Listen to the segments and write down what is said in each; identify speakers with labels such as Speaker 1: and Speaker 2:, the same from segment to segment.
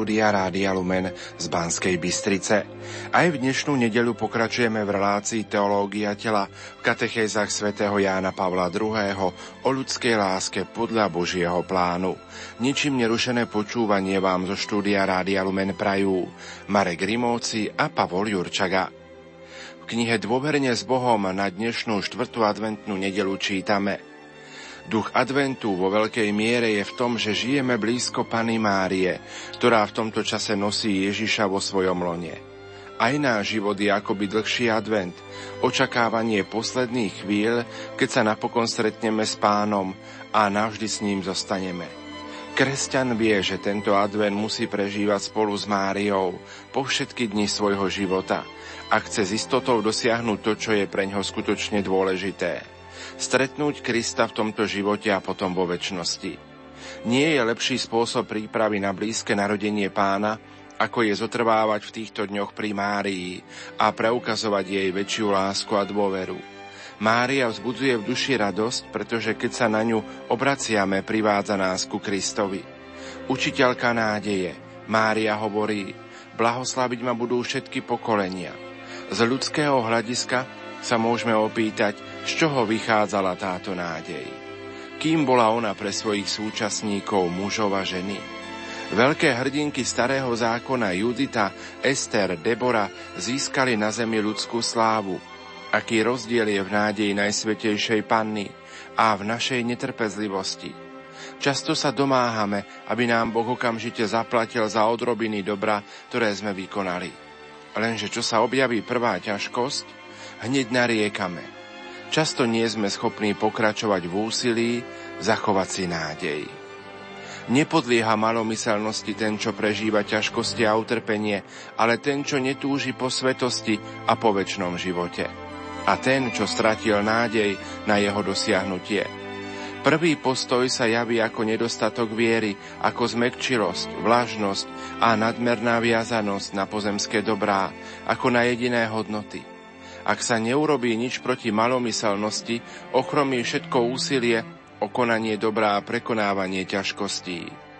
Speaker 1: štúdia Rádia Lumen z Banskej Bystrice. Aj v dnešnú nedeľu pokračujeme v relácii Teológia tela v katechézach svätého Jána Pavla II. o ľudskej láske podľa Božieho plánu. Ničím nerušené počúvanie vám zo štúdia Rádia Lumen prajú Marek Rimóci a Pavol Jurčaga. V knihe Dôverne s Bohom na dnešnú štvrtú adventnú nedelu čítame – Duch adventu vo veľkej miere je v tom, že žijeme blízko Pany Márie, ktorá v tomto čase nosí Ježiša vo svojom lone. Aj náš život je akoby dlhší advent, očakávanie posledných chvíľ, keď sa napokon stretneme s pánom a navždy s ním zostaneme. Kresťan vie, že tento advent musí prežívať spolu s Máriou po všetky dni svojho života a chce s istotou dosiahnuť to, čo je pre ňo skutočne dôležité stretnúť Krista v tomto živote a potom vo väčšnosti. Nie je lepší spôsob prípravy na blízke narodenie pána, ako je zotrvávať v týchto dňoch pri Márii a preukazovať jej väčšiu lásku a dôveru. Mária vzbudzuje v duši radosť, pretože keď sa na ňu obraciame, privádza nás ku Kristovi. Učiteľka nádeje, Mária hovorí, blahoslaviť ma budú všetky pokolenia. Z ľudského hľadiska sa môžeme opýtať, z čoho vychádzala táto nádej? Kým bola ona pre svojich súčasníkov mužov a ženy? Veľké hrdinky starého zákona Judita, Ester, Debora získali na zemi ľudskú slávu. Aký rozdiel je v nádeji Najsvetejšej Panny a v našej netrpezlivosti. Často sa domáhame, aby nám Boh okamžite zaplatil za odrobiny dobra, ktoré sme vykonali. Lenže čo sa objaví prvá ťažkosť, hneď nariekame – Často nie sme schopní pokračovať v úsilí zachovať si nádej. Nepodlieha malomyselnosti ten, čo prežíva ťažkosti a utrpenie, ale ten, čo netúži po svetosti a po väčšnom živote. A ten, čo stratil nádej na jeho dosiahnutie. Prvý postoj sa javí ako nedostatok viery, ako zmekčilosť, vlažnosť a nadmerná viazanosť na pozemské dobrá, ako na jediné hodnoty – ak sa neurobí nič proti malomyselnosti, ochromí všetko úsilie o konanie dobrá a prekonávanie ťažkostí.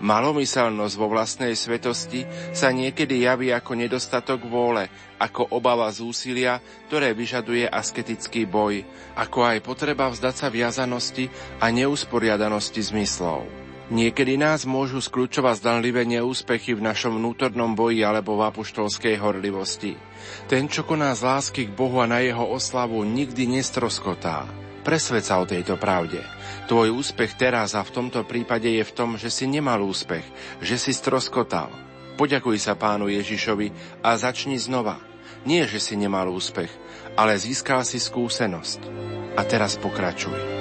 Speaker 1: Malomyselnosť vo vlastnej svetosti sa niekedy javí ako nedostatok vôle, ako obava z úsilia, ktoré vyžaduje asketický boj, ako aj potreba vzdať sa viazanosti a neusporiadanosti zmyslov. Niekedy nás môžu skľúčovať zdanlivé neúspechy v našom vnútornom boji alebo v apoštolskej horlivosti. Ten, čo koná z lásky k Bohu a na jeho oslavu, nikdy nestroskotá. Presved sa o tejto pravde. Tvoj úspech teraz a v tomto prípade je v tom, že si nemal úspech, že si stroskotal. Poďakuj sa pánu Ježišovi a začni znova. Nie, že si nemal úspech, ale získal si skúsenosť. A teraz pokračuj.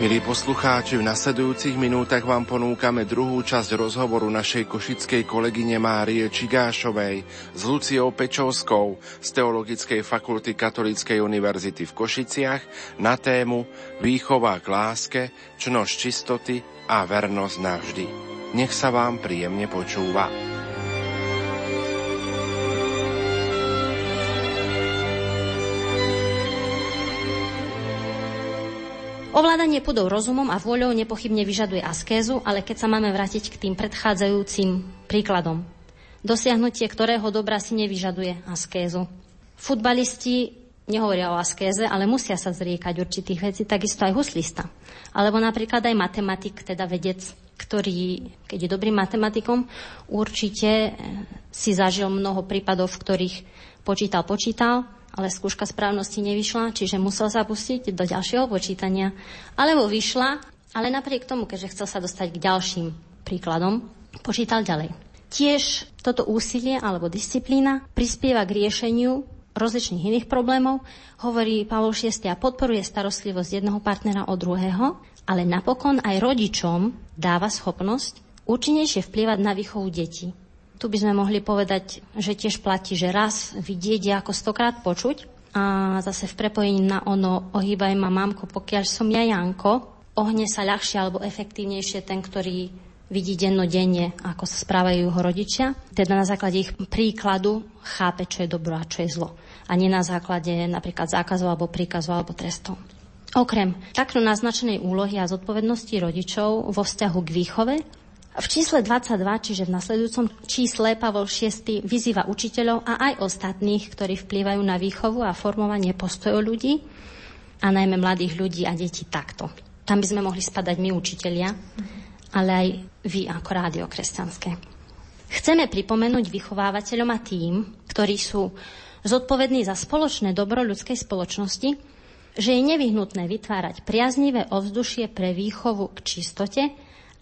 Speaker 1: Milí poslucháči, v nasledujúcich minútach vám ponúkame druhú časť rozhovoru našej košickej kolegyne Márie Čigášovej s Luciou Pečovskou z Teologickej fakulty Katolíckej univerzity v Košiciach na tému Výchova k láske, čnož čistoty a vernosť navždy. Nech sa vám príjemne počúva.
Speaker 2: Ovládanie pudov rozumom a voľou nepochybne vyžaduje askézu, ale keď sa máme vrátiť k tým predchádzajúcim príkladom, dosiahnutie ktorého dobra si nevyžaduje askézu. Futbalisti nehovoria o askéze, ale musia sa zriekať určitých vecí, takisto aj huslista. Alebo napríklad aj matematik, teda vedec, ktorý, keď je dobrým matematikom, určite si zažil mnoho prípadov, v ktorých počítal, počítal, ale skúška správnosti nevyšla, čiže musel sa pustiť do ďalšieho počítania. Alebo vyšla, ale napriek tomu, keďže chcel sa dostať k ďalším príkladom, počítal ďalej. Tiež toto úsilie alebo disciplína prispieva k riešeniu rozličných iných problémov, hovorí Pavol VI a podporuje starostlivosť jedného partnera od druhého, ale napokon aj rodičom dáva schopnosť účinnejšie vplývať na výchovu detí. Tu by sme mohli povedať, že tiež platí, že raz vidieť je ako stokrát počuť a zase v prepojení na ono ohýbaj ma mamko, pokiaľ som ja Janko, ohne sa ľahšie alebo efektívnejšie ten, ktorý vidí dennodenne, ako sa správajú jeho rodičia. Teda na základe ich príkladu chápe, čo je dobro a čo je zlo. A nie na základe napríklad zákazov alebo príkazov alebo trestov. Okrem takto naznačenej úlohy a zodpovednosti rodičov vo vzťahu k výchove, v čísle 22, čiže v nasledujúcom čísle, Pavol VI vyzýva učiteľov a aj ostatných, ktorí vplývajú na výchovu a formovanie postojov ľudí, a najmä mladých ľudí a detí takto. Tam by sme mohli spadať my učitelia, ale aj vy ako rádio kresťanské. Chceme pripomenúť vychovávateľom a tým, ktorí sú zodpovední za spoločné dobro ľudskej spoločnosti, že je nevyhnutné vytvárať priaznivé ovzdušie pre výchovu k čistote,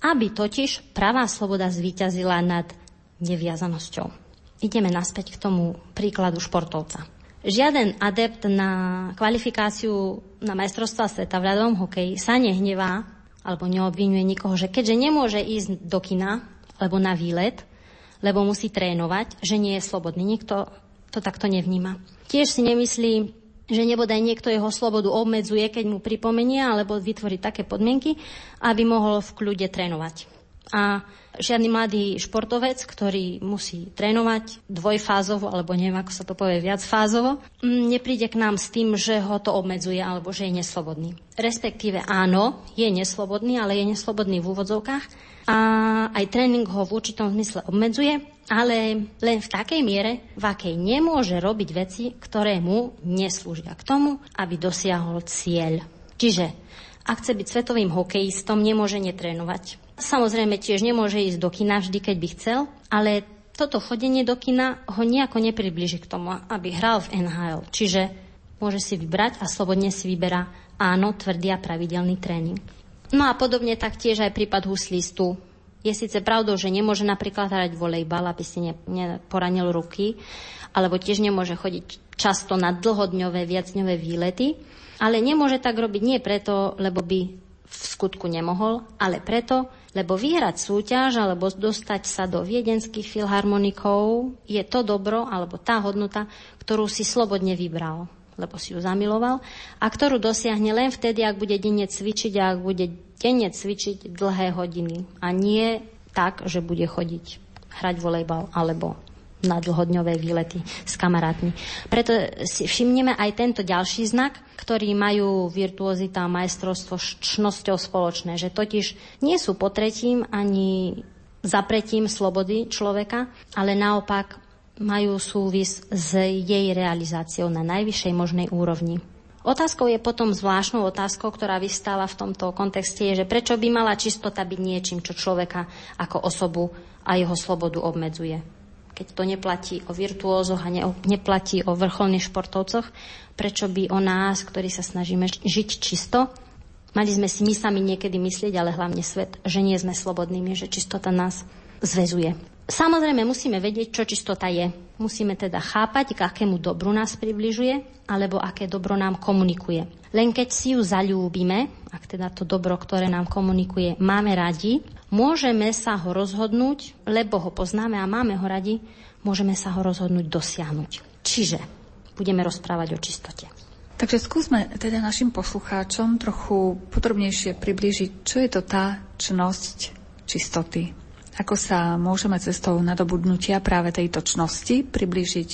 Speaker 2: aby totiž pravá sloboda zvíťazila nad neviazanosťou. Ideme naspäť k tomu príkladu športovca. Žiaden adept na kvalifikáciu na majstrovstva sveta v ľadovom hokeji sa nehnevá alebo neobvinuje nikoho, že keďže nemôže ísť do kina alebo na výlet, lebo musí trénovať, že nie je slobodný. Nikto to takto nevníma. Tiež si nemyslí, že nebodaj niekto jeho slobodu obmedzuje, keď mu pripomenie, alebo vytvorí také podmienky, aby mohol v kľude trénovať. A žiadny mladý športovec, ktorý musí trénovať dvojfázovo, alebo neviem, ako sa to povie, viacfázovo, nepríde k nám s tým, že ho to obmedzuje alebo že je neslobodný. Respektíve áno, je neslobodný, ale je neslobodný v úvodzovkách a aj tréning ho v určitom zmysle obmedzuje, ale len v takej miere, v akej nemôže robiť veci, ktoré mu neslúžia k tomu, aby dosiahol cieľ. Čiže ak chce byť svetovým hokejistom, nemôže netrénovať. Samozrejme tiež nemôže ísť do kina vždy, keď by chcel, ale toto chodenie do kina ho nejako nepribliží k tomu, aby hral v NHL. Čiže môže si vybrať a slobodne si vyberá áno, tvrdý a pravidelný tréning. No a podobne taktiež aj prípad huslistu. Je síce pravdou, že nemôže napríklad hrať volejbal, aby si neporanil ruky, alebo tiež nemôže chodiť často na dlhodňové, viacňové výlety, ale nemôže tak robiť nie preto, lebo by v skutku nemohol, ale preto, lebo vyhrať súťaž alebo dostať sa do viedenských filharmonikov je to dobro alebo tá hodnota, ktorú si slobodne vybral lebo si ju zamiloval, a ktorú dosiahne len vtedy, ak bude denne cvičiť a ak bude denne cvičiť dlhé hodiny. A nie tak, že bude chodiť hrať volejbal alebo na dlhodňové výlety s kamarátmi. Preto si všimneme aj tento ďalší znak, ktorý majú virtuozita a majstrovstvo čnosťou spoločné, že totiž nie sú potretím ani zapretím slobody človeka, ale naopak majú súvis s jej realizáciou na najvyššej možnej úrovni. Otázkou je potom zvláštnou otázkou, ktorá vystáva v tomto kontexte, je, že prečo by mala čistota byť niečím, čo človeka ako osobu a jeho slobodu obmedzuje. Keď to neplatí o virtuózoch a ne, neplatí o vrcholných športovcoch, prečo by o nás, ktorí sa snažíme žiť čisto, mali sme si my sami niekedy myslieť, ale hlavne svet, že nie sme slobodnými, že čistota nás zväzuje. Samozrejme musíme vedieť, čo čistota je. Musíme teda chápať, k akému dobru nás približuje, alebo aké dobro nám komunikuje. Len keď si ju zalúbime, ak teda to dobro, ktoré nám komunikuje, máme radi, môžeme sa ho rozhodnúť, lebo ho poznáme a máme ho radi, môžeme sa ho rozhodnúť dosiahnuť. Čiže budeme rozprávať o čistote.
Speaker 3: Takže skúsme teda našim poslucháčom trochu podrobnejšie priblížiť, čo je to tá čnosť čistoty. Ako sa môžeme cestou nadobudnutia práve tejto čnosti priblížiť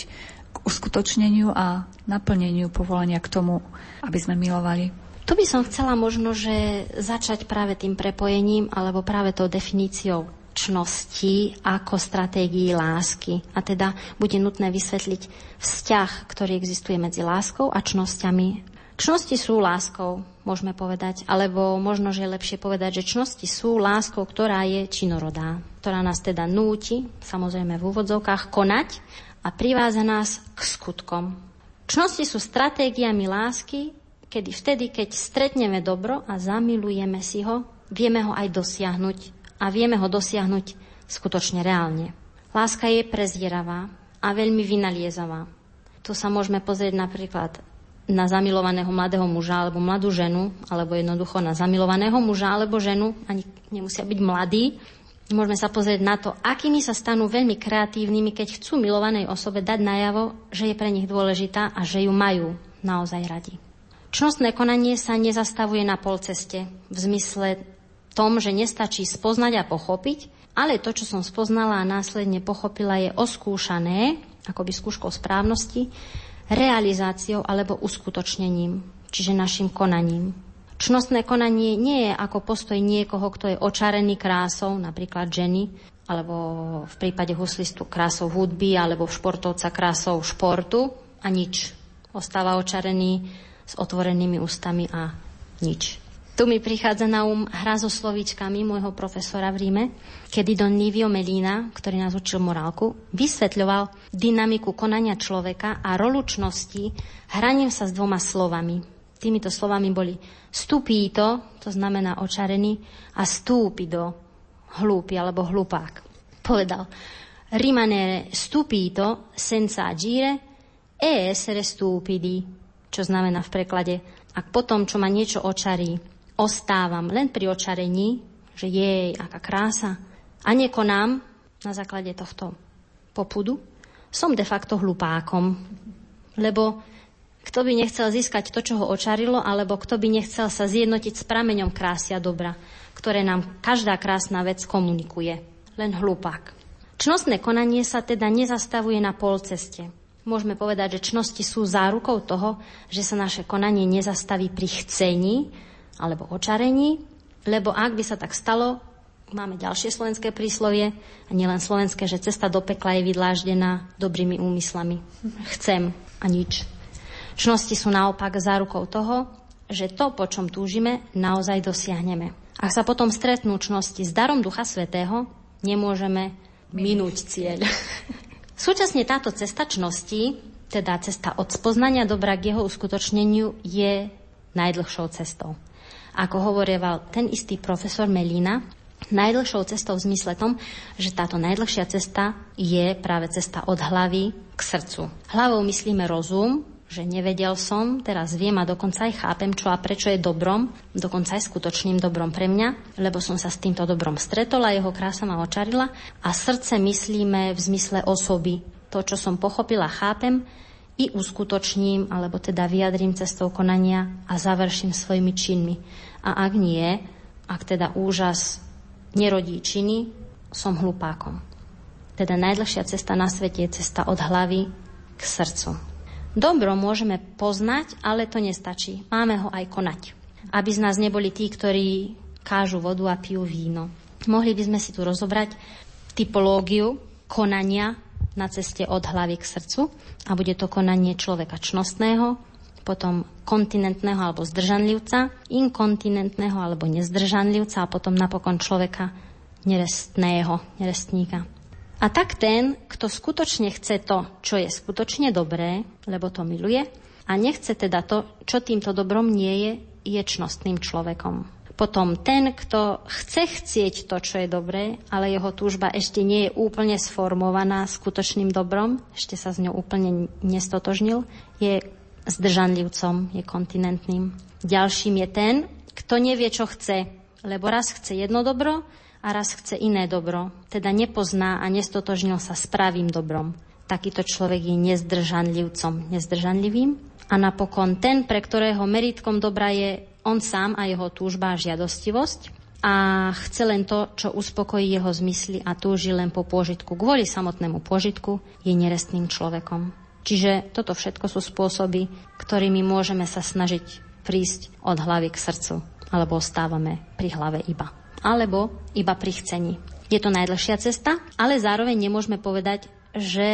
Speaker 3: k uskutočneniu a naplneniu povolania k tomu, aby sme milovali?
Speaker 2: Tu by som chcela možno, že začať práve tým prepojením alebo práve tou definíciou čnosti ako stratégii lásky. A teda bude nutné vysvetliť vzťah, ktorý existuje medzi láskou a čnosťami Čnosti sú láskou, môžeme povedať, alebo možno, že je lepšie povedať, že čnosti sú láskou, ktorá je činorodá, ktorá nás teda núti, samozrejme v úvodzovkách, konať a priváza nás k skutkom. Čnosti sú stratégiami lásky, kedy vtedy, keď stretneme dobro a zamilujeme si ho, vieme ho aj dosiahnuť a vieme ho dosiahnuť skutočne reálne. Láska je prezieravá a veľmi vynaliezavá. Tu sa môžeme pozrieť napríklad na zamilovaného mladého muža alebo mladú ženu, alebo jednoducho na zamilovaného muža alebo ženu, ani nemusia byť mladí. Môžeme sa pozrieť na to, akými sa stanú veľmi kreatívnymi, keď chcú milovanej osobe dať najavo, že je pre nich dôležitá a že ju majú naozaj radi. Čnostné konanie sa nezastavuje na polceste v zmysle tom, že nestačí spoznať a pochopiť, ale to, čo som spoznala a následne pochopila, je oskúšané, akoby skúškou správnosti, realizáciou alebo uskutočnením, čiže našim konaním. Čnostné konanie nie je ako postoj niekoho, kto je očarený krásou, napríklad ženy, alebo v prípade huslistu krásou hudby, alebo športovca krásou športu a nič. Ostáva očarený s otvorenými ústami a nič. Tu mi prichádza na um hra so slovíčkami môjho profesora v Ríme, kedy Don Livio Melina, ktorý nás učil morálku, vysvetľoval dynamiku konania človeka a rolučnosti hraním sa s dvoma slovami. Týmito slovami boli stupíto, to znamená očarený, a stúpido, hlúpy alebo hlupák. Povedal, rimanere stupito senza agire e essere stupidi, čo znamená v preklade, ak potom, čo ma niečo očarí, ostávam len pri očarení, že jej, aká krása, a nekonám na základe tohto popudu, som de facto hlupákom. Lebo kto by nechcel získať to, čo ho očarilo, alebo kto by nechcel sa zjednotiť s prameňom krásy a dobra, ktoré nám každá krásna vec komunikuje. Len hlupák. Čnostné konanie sa teda nezastavuje na polceste. Môžeme povedať, že čnosti sú zárukou toho, že sa naše konanie nezastaví pri chcení, alebo očarení, lebo ak by sa tak stalo, máme ďalšie slovenské príslovie, a nielen slovenské, že cesta do pekla je vydláždená dobrými úmyslami. Chcem a nič. Čnosti sú naopak zárukou toho, že to, po čom túžime, naozaj dosiahneme. Ak sa potom stretnú čnosti s darom Ducha Svetého, nemôžeme minúť cieľ. Súčasne táto cesta čnosti, teda cesta od spoznania dobra k jeho uskutočneniu, je najdlhšou cestou. Ako hovorieval ten istý profesor Melina, najdlhšou cestou v zmysle tom, že táto najdlhšia cesta je práve cesta od hlavy k srdcu. Hlavou myslíme rozum, že nevedel som, teraz viem a dokonca aj chápem, čo a prečo je dobrom, dokonca aj skutočným dobrom pre mňa, lebo som sa s týmto dobrom stretol a jeho krása ma očarila. A srdce myslíme v zmysle osoby, to, čo som pochopila, chápem i uskutočním, alebo teda vyjadrím cestou konania a završím svojimi činmi. A ak nie, ak teda úžas nerodí činy, som hlupákom. Teda najdlhšia cesta na svete je cesta od hlavy k srdcu. Dobro môžeme poznať, ale to nestačí. Máme ho aj konať. Aby z nás neboli tí, ktorí kážu vodu a pijú víno. Mohli by sme si tu rozobrať typológiu konania na ceste od hlavy k srdcu a bude to konanie človeka čnostného, potom kontinentného alebo zdržanlivca, inkontinentného alebo nezdržanlivca a potom napokon človeka nerestného, nerestníka. A tak ten, kto skutočne chce to, čo je skutočne dobré, lebo to miluje, a nechce teda to, čo týmto dobrom nie je, je čnostným človekom. Potom ten, kto chce chcieť to, čo je dobré, ale jeho túžba ešte nie je úplne sformovaná skutočným dobrom, ešte sa s ňou úplne nestotožnil, je zdržanlivcom, je kontinentným. Ďalším je ten, kto nevie, čo chce, lebo raz chce jedno dobro a raz chce iné dobro, teda nepozná a nestotožnil sa s pravým dobrom. Takýto človek je nezdržanlivcom, nezdržanlivým. A napokon ten, pre ktorého meritkom dobra je on sám a jeho túžba a žiadostivosť a chce len to, čo uspokojí jeho zmysly a túži len po pôžitku. Kvôli samotnému pôžitku je nerestným človekom. Čiže toto všetko sú spôsoby, ktorými môžeme sa snažiť prísť od hlavy k srdcu, alebo ostávame pri hlave iba. Alebo iba pri chcení. Je to najdlhšia cesta, ale zároveň nemôžeme povedať, že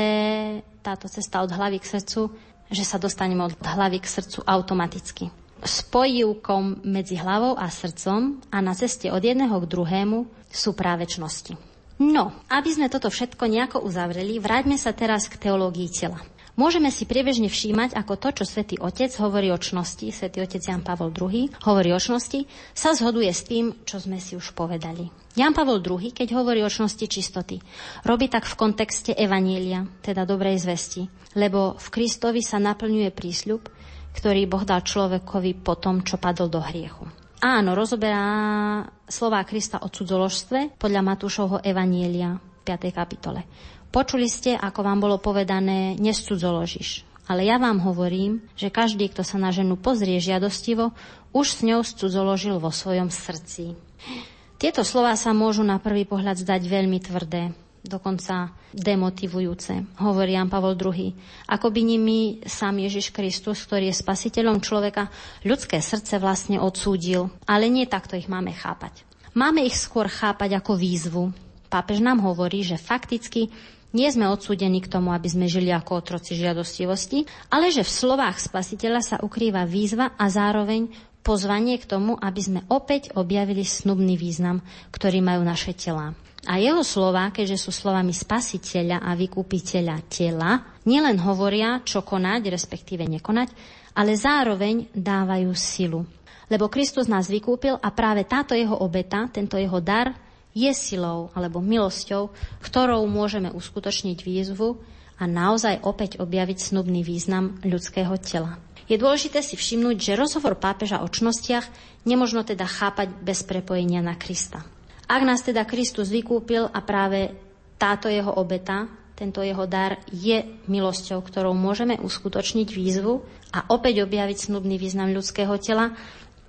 Speaker 2: táto cesta od hlavy k srdcu, že sa dostaneme od hlavy k srdcu automaticky spojivkom medzi hlavou a srdcom a na ceste od jedného k druhému sú práve čnosti. No, aby sme toto všetko nejako uzavreli, vráťme sa teraz k teológii tela. Môžeme si priebežne všímať, ako to, čo svätý Otec hovorí o čnosti, svätý Otec Jan Pavol II hovorí o čnosti, sa zhoduje s tým, čo sme si už povedali. Jan Pavol II, keď hovorí o čnosti čistoty, robí tak v kontexte Evanielia, teda dobrej zvesti, lebo v Kristovi sa naplňuje prísľub, ktorý Boh dal človekovi po tom, čo padol do hriechu. Áno, rozoberá slová Krista o cudzoložstve podľa Matúšovho Evanielia 5. kapitole. Počuli ste, ako vám bolo povedané, nescudzoložiš. Ale ja vám hovorím, že každý, kto sa na ženu pozrie žiadostivo, už s ňou scudzoložil vo svojom srdci. Tieto slova sa môžu na prvý pohľad zdať veľmi tvrdé. dokonca demotivujúce, hovorí Jan Pavol II. Ako by nimi sám Ježiš Kristus, ktorý je spasiteľom človeka, ľudské srdce vlastne odsúdil, ale nie takto ich máme chápať. Máme ich skôr chápať ako výzvu. Pápež nám hovorí, že fakticky nie sme odsúdení k tomu, aby sme žili ako otroci žiadostivosti, ale že v slovách spasiteľa sa ukrýva výzva a zároveň pozvanie k tomu, aby sme opäť objavili snubný význam, ktorý majú naše tela. A jeho slova, keďže sú slovami spasiteľa a vykúpiteľa tela, nielen hovoria, čo konať, respektíve nekonať, ale zároveň dávajú silu. Lebo Kristus nás vykúpil a práve táto jeho obeta, tento jeho dar, je silou alebo milosťou, ktorou môžeme uskutočniť výzvu a naozaj opäť objaviť snubný význam ľudského tela. Je dôležité si všimnúť, že rozhovor pápeža o čnostiach nemožno teda chápať bez prepojenia na Krista. Ak nás teda Kristus vykúpil a práve táto jeho obeta, tento jeho dar je milosťou, ktorou môžeme uskutočniť výzvu a opäť objaviť snubný význam ľudského tela,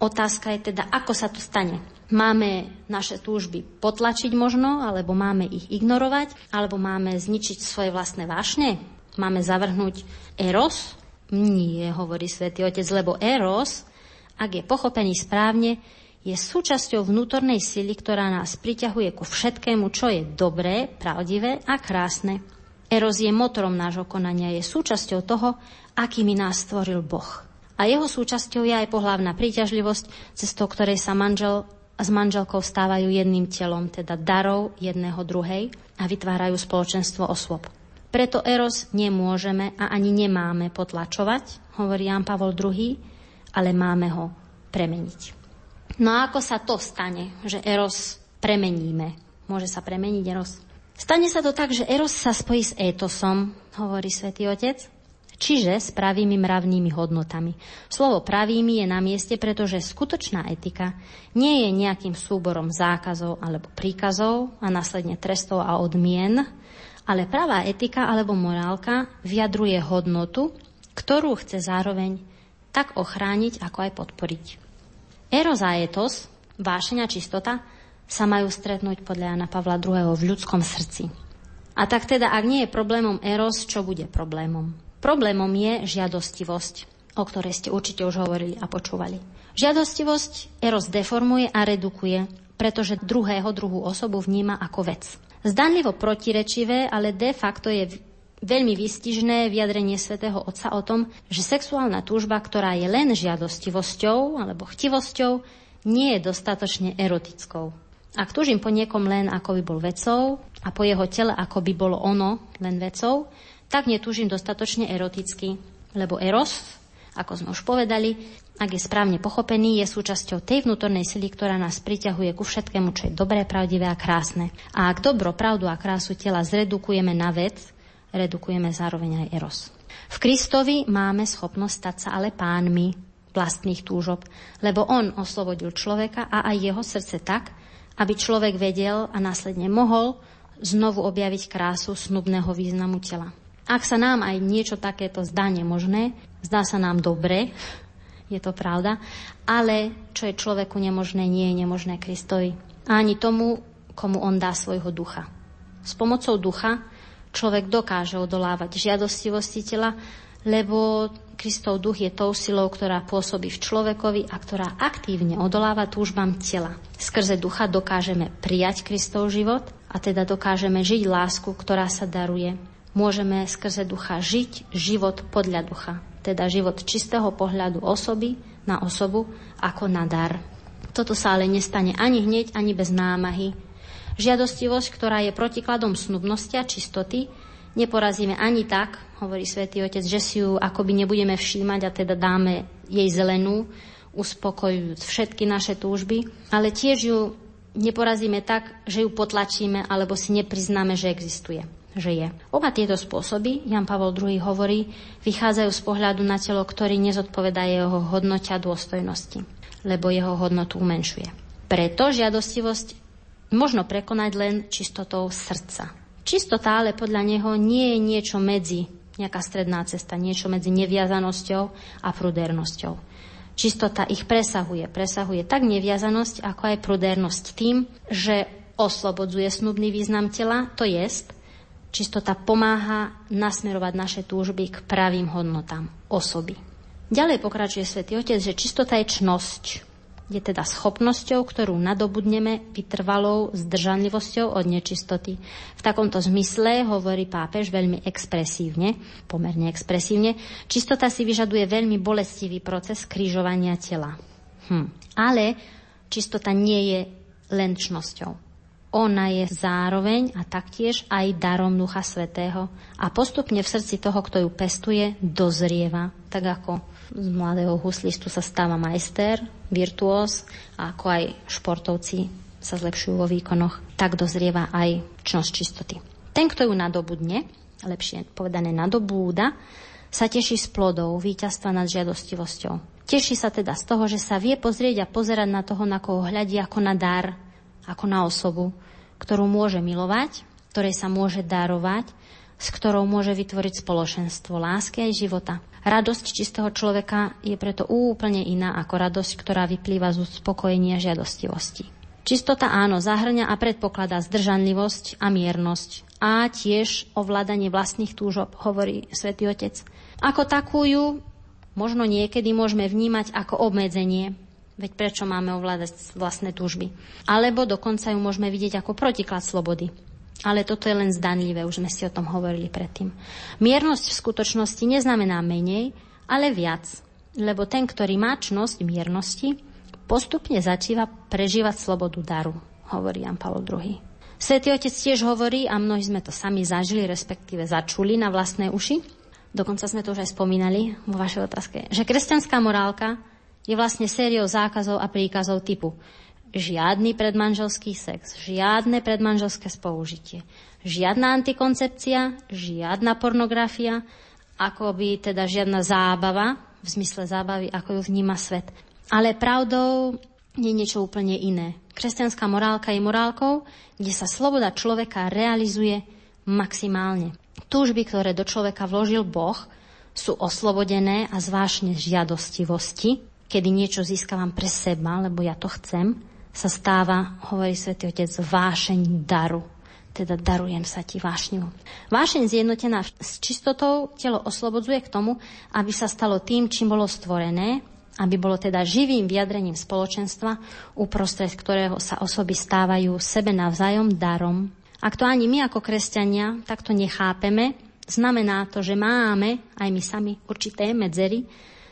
Speaker 2: otázka je teda, ako sa to stane. Máme naše túžby potlačiť možno, alebo máme ich ignorovať, alebo máme zničiť svoje vlastné vášne? Máme zavrhnúť eros? Nie, hovorí svätý Otec, lebo eros, ak je pochopený správne, je súčasťou vnútornej sily, ktorá nás priťahuje ku všetkému, čo je dobré, pravdivé a krásne. Eros je motorom nášho konania, je súčasťou toho, akými nás stvoril Boh. A jeho súčasťou je aj pohlavná príťažlivosť, cestou ktorej sa manžel s manželkou stávajú jedným telom, teda darov jedného druhej a vytvárajú spoločenstvo osôb. Preto Eros nemôžeme a ani nemáme potlačovať, hovorí Jan Pavol II, ale máme ho premeniť. No a ako sa to stane, že Eros premeníme? Môže sa premeniť Eros? Stane sa to tak, že Eros sa spojí s étosom, hovorí svätý Otec, čiže s pravými mravnými hodnotami. Slovo pravými je na mieste, pretože skutočná etika nie je nejakým súborom zákazov alebo príkazov a následne trestov a odmien, ale pravá etika alebo morálka vyjadruje hodnotu, ktorú chce zároveň tak ochrániť, ako aj podporiť. Eros a etos, vášenia čistota, sa majú stretnúť podľa Jana Pavla II. v ľudskom srdci. A tak teda, ak nie je problémom eros, čo bude problémom? Problémom je žiadostivosť, o ktorej ste určite už hovorili a počúvali. Žiadostivosť eros deformuje a redukuje, pretože druhého, druhú osobu vníma ako vec. Zdanlivo protirečivé, ale de facto je veľmi výstižné vyjadrenie svätého Otca o tom, že sexuálna túžba, ktorá je len žiadostivosťou alebo chtivosťou, nie je dostatočne erotickou. Ak túžim po niekom len ako by bol vecou a po jeho tele ako by bolo ono len vecou, tak netúžim dostatočne eroticky, lebo eros, ako sme už povedali, ak je správne pochopený, je súčasťou tej vnútornej sily, ktorá nás priťahuje ku všetkému, čo je dobré, pravdivé a krásne. A ak dobro, pravdu a krásu tela zredukujeme na vec, redukujeme zároveň aj eros. V Kristovi máme schopnosť stať sa ale pánmi vlastných túžob, lebo on oslobodil človeka a aj jeho srdce tak, aby človek vedel a následne mohol znovu objaviť krásu snubného významu tela. Ak sa nám aj niečo takéto zdá nemožné, zdá sa nám dobre, je to pravda, ale čo je človeku nemožné, nie je nemožné Kristovi. Ani tomu, komu on dá svojho ducha. S pomocou ducha človek dokáže odolávať žiadostivosti tela, lebo Kristov duch je tou silou, ktorá pôsobí v človekovi a ktorá aktívne odoláva túžbám tela. Skrze ducha dokážeme prijať Kristov život a teda dokážeme žiť lásku, ktorá sa daruje. Môžeme skrze ducha žiť život podľa ducha, teda život čistého pohľadu osoby na osobu ako na dar. Toto sa ale nestane ani hneď, ani bez námahy, Žiadostivosť, ktorá je protikladom snubnosti a čistoty, neporazíme ani tak, hovorí svätý Otec, že si ju akoby nebudeme všímať a teda dáme jej zelenú, uspokojujúc všetky naše túžby, ale tiež ju neporazíme tak, že ju potlačíme alebo si nepriznáme, že existuje že je. Oba tieto spôsoby, Jan Pavol II hovorí, vychádzajú z pohľadu na telo, ktorý nezodpovedá jeho hodnote a dôstojnosti, lebo jeho hodnotu umenšuje. Preto žiadostivosť možno prekonať len čistotou srdca. Čistota ale podľa neho nie je niečo medzi, nejaká stredná cesta, niečo medzi neviazanosťou a prudernosťou. Čistota ich presahuje. Presahuje tak neviazanosť, ako aj prudernosť tým, že oslobodzuje snubný význam tela, to jest, čistota pomáha nasmerovať naše túžby k pravým hodnotám osoby. Ďalej pokračuje svätý Otec, že čistota je čnosť, je teda schopnosťou, ktorú nadobudneme vytrvalou zdržanlivosťou od nečistoty. V takomto zmysle hovorí pápež veľmi expresívne, pomerne expresívne, čistota si vyžaduje veľmi bolestivý proces krížovania tela. Hm. Ale čistota nie je len čnosťou. Ona je zároveň a taktiež aj darom Ducha Svetého a postupne v srdci toho, kto ju pestuje, dozrieva. Tak ako z mladého huslistu sa stáva majster, virtuós a ako aj športovci sa zlepšujú vo výkonoch, tak dozrieva aj čnosť čistoty. Ten, kto ju nadobudne, lepšie povedané nadobúda, sa teší z plodov víťazstva nad žiadostivosťou. Teší sa teda z toho, že sa vie pozrieť a pozerať na toho, na koho hľadí ako na dar, ako na osobu, ktorú môže milovať, ktorej sa môže darovať, s ktorou môže vytvoriť spoločenstvo lásky aj života. Radosť čistého človeka je preto úplne iná ako radosť, ktorá vyplýva z uspokojenia žiadostivosti. Čistota áno zahrňa a predpokladá zdržanlivosť a miernosť a tiež ovládanie vlastných túžob, hovorí svätý Otec. Ako takú ju možno niekedy môžeme vnímať ako obmedzenie, Veď prečo máme ovládať vlastné túžby? Alebo dokonca ju môžeme vidieť ako protiklad slobody. Ale toto je len zdanlivé, už sme si o tom hovorili predtým. Miernosť v skutočnosti neznamená menej, ale viac. Lebo ten, ktorý má čnosť miernosti, postupne začíva prežívať slobodu daru, hovorí Jan Pavel II. Svetý Otec tiež hovorí, a mnohí sme to sami zažili, respektíve začuli na vlastné uši, dokonca sme to už aj spomínali vo vašej otázke, že kresťanská morálka je vlastne sériou zákazov a príkazov typu žiadny predmanželský sex, žiadne predmanželské spolužitie, žiadna antikoncepcia, žiadna pornografia, ako by teda žiadna zábava, v zmysle zábavy, ako ju vníma svet. Ale pravdou je niečo úplne iné. Kresťanská morálka je morálkou, kde sa sloboda človeka realizuje maximálne. Túžby, ktoré do človeka vložil Boh, sú oslobodené a zvážne žiadostivosti, kedy niečo získavam pre seba, lebo ja to chcem, sa stáva, hovorí svätý Otec, vášeň daru. Teda darujem sa ti vášňu. Vášeň zjednotená s čistotou telo oslobodzuje k tomu, aby sa stalo tým, čím bolo stvorené, aby bolo teda živým vyjadrením spoločenstva, uprostred ktorého sa osoby stávajú sebe navzájom darom. Ak to ani my ako kresťania takto nechápeme, znamená to, že máme aj my sami určité medzery,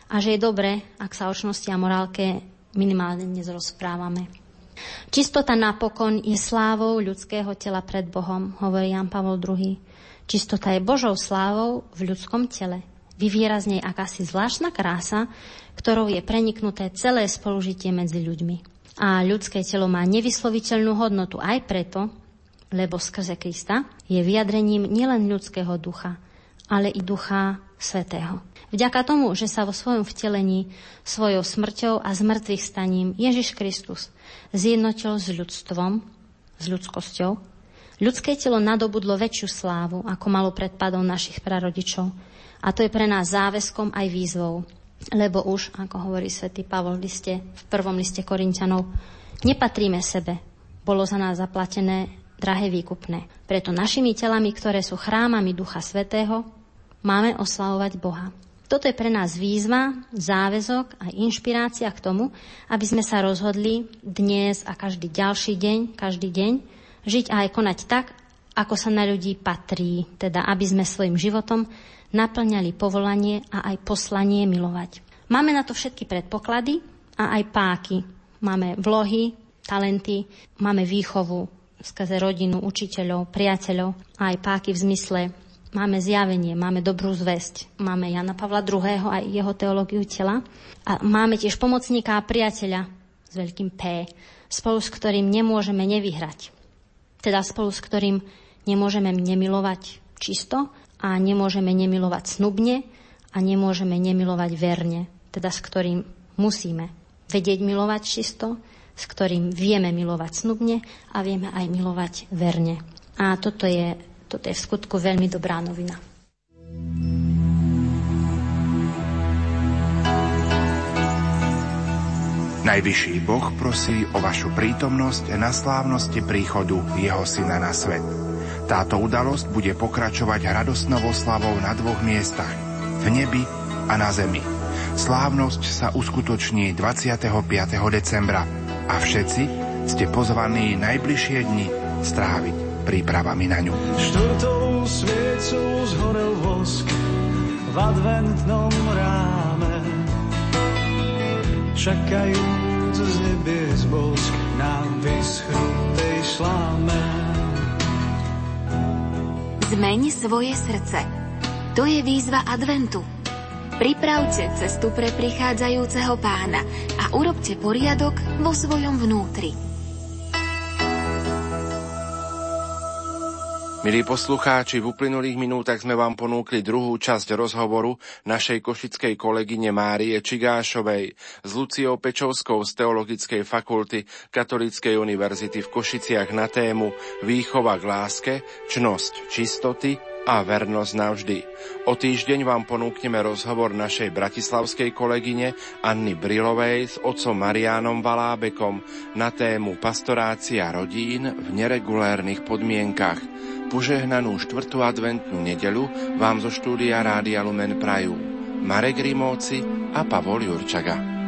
Speaker 2: a že je dobré, ak sa o čnosti a morálke minimálne dnes rozprávame. Čistota napokon je slávou ľudského tela pred Bohom, hovorí Jan Pavol II. Čistota je Božou slávou v ľudskom tele. Vyviera z nej akási zvláštna krása, ktorou je preniknuté celé spolužitie medzi ľuďmi. A ľudské telo má nevysloviteľnú hodnotu aj preto, lebo skrze Krista je vyjadrením nielen ľudského ducha, ale i ducha svetého. Vďaka tomu, že sa vo svojom vtelení, svojou smrťou a zmrtvých staním Ježiš Kristus zjednotil s ľudstvom, s ľudskosťou, ľudské telo nadobudlo väčšiu slávu, ako malo pred padom našich prarodičov. A to je pre nás záväzkom aj výzvou. Lebo už, ako hovorí svätý Pavol v, liste, v prvom liste Korintianov, nepatríme sebe. Bolo za nás zaplatené drahé výkupné. Preto našimi telami, ktoré sú chrámami Ducha Svetého, máme oslavovať Boha. Toto je pre nás výzva, záväzok a inšpirácia k tomu, aby sme sa rozhodli dnes a každý ďalší deň, každý deň, žiť a aj konať tak, ako sa na ľudí patrí, teda aby sme svojim životom naplňali povolanie a aj poslanie milovať. Máme na to všetky predpoklady a aj páky. Máme vlohy, talenty, máme výchovu skrze rodinu, učiteľov, priateľov a aj páky v zmysle Máme zjavenie, máme dobrú zväzť, máme Jana Pavla II. a jeho teológiu tela a máme tiež pomocníka a priateľa s veľkým P, spolu s ktorým nemôžeme nevyhrať. Teda spolu s ktorým nemôžeme nemilovať čisto a nemôžeme nemilovať snubne a nemôžeme nemilovať verne. Teda s ktorým musíme vedieť milovať čisto, s ktorým vieme milovať snubne a vieme aj milovať verne. A toto je toto je v skutku veľmi dobrá novina.
Speaker 1: Najvyšší Boh prosí o vašu prítomnosť na slávnosti príchodu Jeho Syna na svet. Táto udalosť bude pokračovať radosnou oslavou na dvoch miestach, v nebi a na zemi. Slávnosť sa uskutoční 25. decembra a všetci ste pozvaní najbližšie dni stráviť prípravami na ňu.
Speaker 4: Štvrtou sviecou zhorel vosk v adventnom ráme čakajúc z nebies bosk na vyschnutej sláme.
Speaker 5: Zmeň svoje srdce. To je výzva adventu. Pripravte cestu pre prichádzajúceho pána a urobte poriadok vo svojom vnútri.
Speaker 1: Milí poslucháči, v uplynulých minútach sme vám ponúkli druhú časť rozhovoru našej košickej kolegyne Márie Čigášovej s Luciou Pečovskou z Teologickej fakulty Katolíckej univerzity v Košiciach na tému Výchova k láske, čnosť čistoty a vernosť navždy. O týždeň vám ponúkneme rozhovor našej bratislavskej kolegyne Anny Brilovej s otcom Marianom Valábekom na tému pastorácia rodín v neregulérnych podmienkach. Požehnanú štvrtú adventnú nedelu vám zo štúdia Rádia Lumen Prajú Marek Rimóci a Pavol Jurčaga.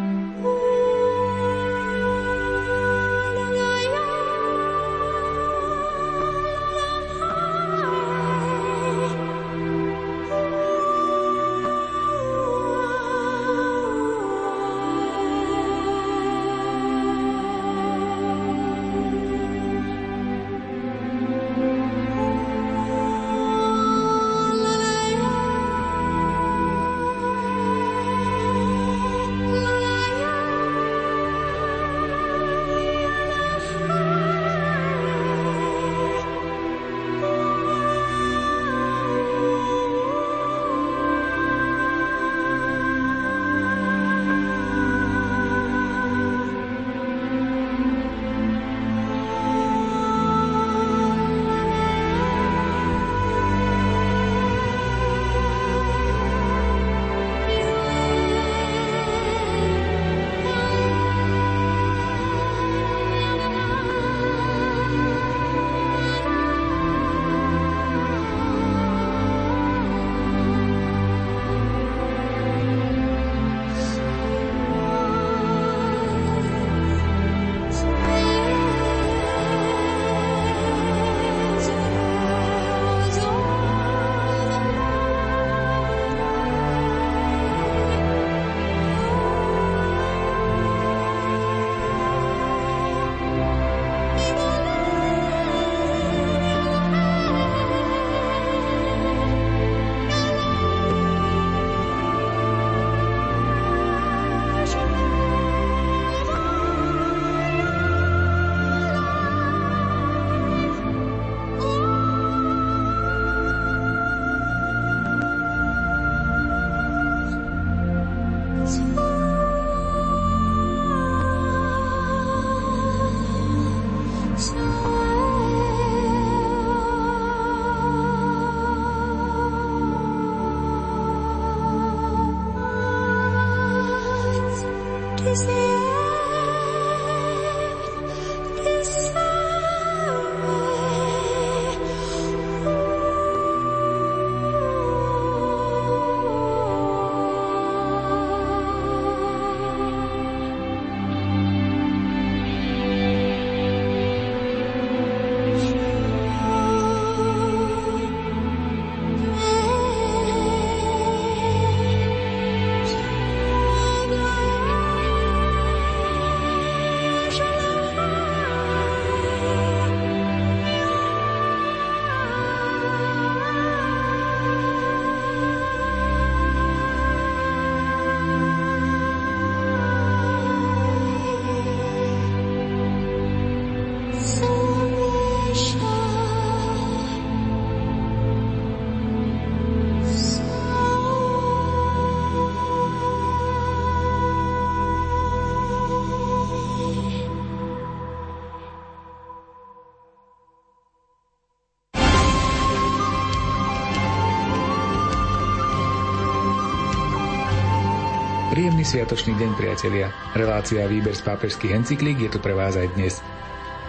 Speaker 6: Príjemný sviatočný deň, priatelia. Relácia Výber z pápežských encyklík je tu pre vás aj dnes.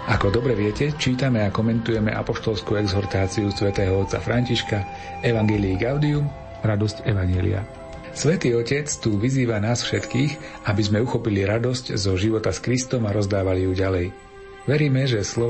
Speaker 6: Ako dobre viete, čítame a komentujeme apoštolskú exhortáciu svätého otca Františka Evangelii Gaudium, radosť Evangelia. Svetý Otec tu vyzýva nás všetkých, aby sme uchopili radosť zo života s Kristom a rozdávali ju ďalej. Veríme, že slovo